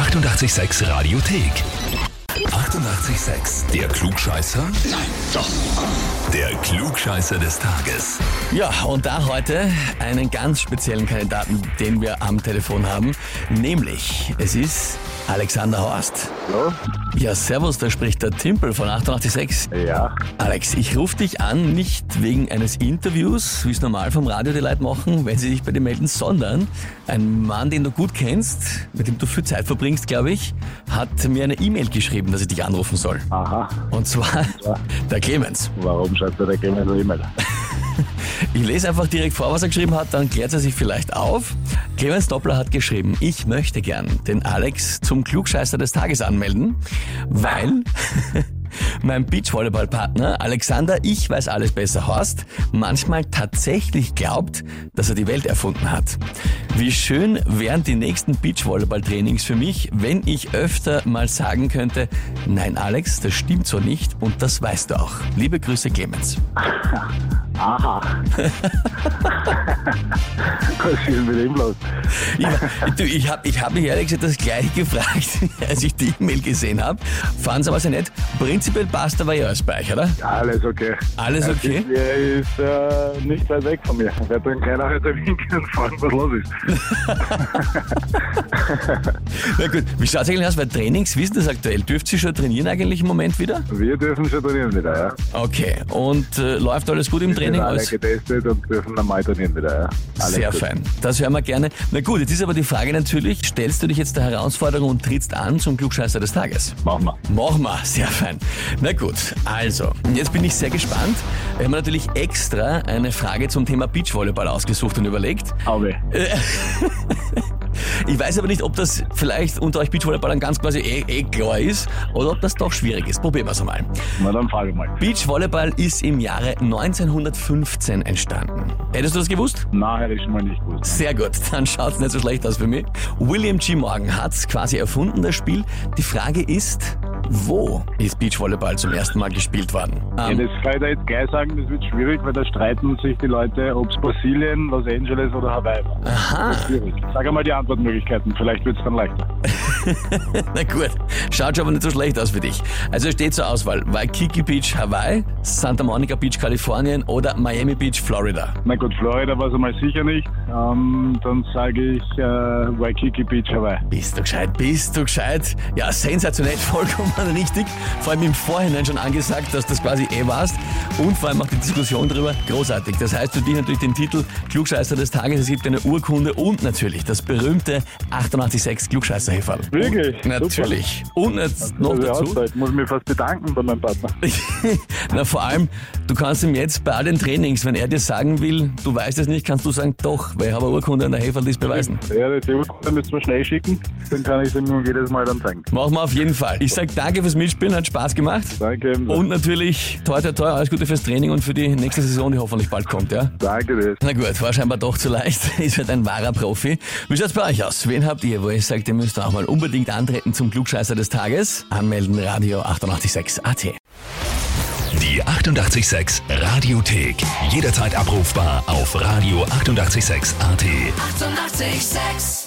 886 Radiothek. 88,6. Der Klugscheißer? Nein, doch. Der Klugscheißer des Tages. Ja, und da heute einen ganz speziellen Kandidaten, den wir am Telefon haben, nämlich es ist Alexander Horst. Hallo? Ja, servus, da spricht der Timpel von 886. Ja, Alex, ich rufe dich an, nicht wegen eines Interviews, wie es normal vom Radio die Leute machen, wenn sie sich bei dir melden, sondern ein Mann, den du gut kennst, mit dem du viel Zeit verbringst, glaube ich, hat mir eine E-Mail geschrieben, dass ich dich anrufen soll. aha. Und zwar Ja. der Clemens. Warum schreibt er der Gamer so E-Mail? Ich lese einfach direkt vor, was er geschrieben hat, dann klärt er sich vielleicht auf. Clemens Doppler hat geschrieben, ich möchte gern den Alex zum Klugscheißer des Tages anmelden, weil mein Beachvolleyballpartner Alexander, ich weiß alles besser Horst, manchmal tatsächlich glaubt, dass er die Welt erfunden hat. Wie schön wären die nächsten Beachvolleyball-Trainings für mich, wenn ich öfter mal sagen könnte, nein Alex, das stimmt so nicht und das weißt du auch. Liebe Grüße Clemens. Aha. Ist denn mit ihm los? Ich, du, ich habe ich hab mich ehrlich gesagt das gleiche gefragt, als ich die E-Mail gesehen habe. Fand es aber sehr nett. Prinzipiell passt aber ja alles bei euch, oder? Alles okay. Alles okay? Er ist äh, nicht weit weg von mir. Er bringt keiner heute winken und fragen, was los ist. Na gut, wie schaut es eigentlich aus bei Trainings? Wie ist das aktuell? Dürft ihr schon trainieren eigentlich im Moment wieder? Wir dürfen schon trainieren wieder, ja. Okay, und äh, läuft alles gut im Wir Training? sind alle getestet und dürfen normal trainieren wieder, ja. Alles sehr gut. fein. Das hören wir gerne. Na gut, jetzt ist aber die Frage natürlich, stellst du dich jetzt der Herausforderung und trittst an zum Klugscheißer des Tages? Machen wir. Machen wir, sehr fein. Na gut, also, jetzt bin ich sehr gespannt. Wir haben natürlich extra eine Frage zum Thema Beachvolleyball ausgesucht und überlegt. Aber Ich weiß aber nicht, ob das vielleicht unter euch Beachvolleyballern ganz quasi eh, eh klar ist oder ob das doch schwierig ist. Probieren wir es einmal. na dann frage mal. Beachvolleyball ist im Jahre 1915 entstanden. Hättest du das gewusst? Nein, hätte ich schon mal nicht gewusst. Sehr gut, dann schaut's nicht so schlecht aus für mich. William G. Morgan hat's quasi erfunden, das Spiel. Die Frage ist, wo ist Beachvolleyball zum ersten Mal gespielt worden? Ja, Ähm, das kann ich da jetzt gleich sagen, das wird schwierig, weil da streiten sich die Leute, ob es Brasilien, Los Angeles oder Hawaii war. aha, Schwierig. Sag einmal die Antwortmöglichkeiten, vielleicht wird es dann leichter. na gut, schaut schon aber nicht so schlecht aus für dich. Also es steht zur Auswahl Waikiki Beach, Hawaii, Santa Monica Beach, Kalifornien oder Miami Beach, Florida. Na gut, Florida war es einmal sicher nicht. Ähm, dann sage ich äh, Waikiki Beach, Hawaii. Bist du gescheit, bist du gescheit? Ja, sensationell, vollkommen richtig. Vor allem im Vorhinein schon angesagt, dass das quasi eh warst. Und vor allem auch die Diskussion darüber, großartig. Das heißt für dich natürlich den Titel Klugscheißer des Tages. Es gibt eine Urkunde und natürlich das berühmte 886 klugscheißer Wirklich? Natürlich. Und jetzt noch dazu. Auszeit. muss mich fast bedanken bei meinem Partner. Na, vor allem, du kannst ihm jetzt bei all den Trainings, wenn er dir sagen will, du weißt es nicht, kannst du sagen, doch, weil ich habe eine Urkunde an der Häferl, die es beweisen. Ja, die Urkunde müssen wir schnell schicken, dann kann ich es ihm jedes Mal dann zeigen. Machen wir auf jeden Fall. Ich sag danke fürs Mitspielen, hat Spaß gemacht. Danke ebenso. Und natürlich, toi, toi, toi, alles Gute fürs Training und für die nächste Saison, die hoffentlich bald kommt, ja? Danke dir. Na gut, war scheinbar doch zu leicht. Ist halt ein wahrer Profi. Wie schaut's bei euch aus? Wen habt ihr, wo ihr sagt, ihr müsst auch mal unbedingt antreten zum Klugscheißer des Tages? Anmelden, Radio 886 AT. Die 88,6 Radiothek. Jederzeit abrufbar auf radio886.at. 88,6. Eighty-eight, sex.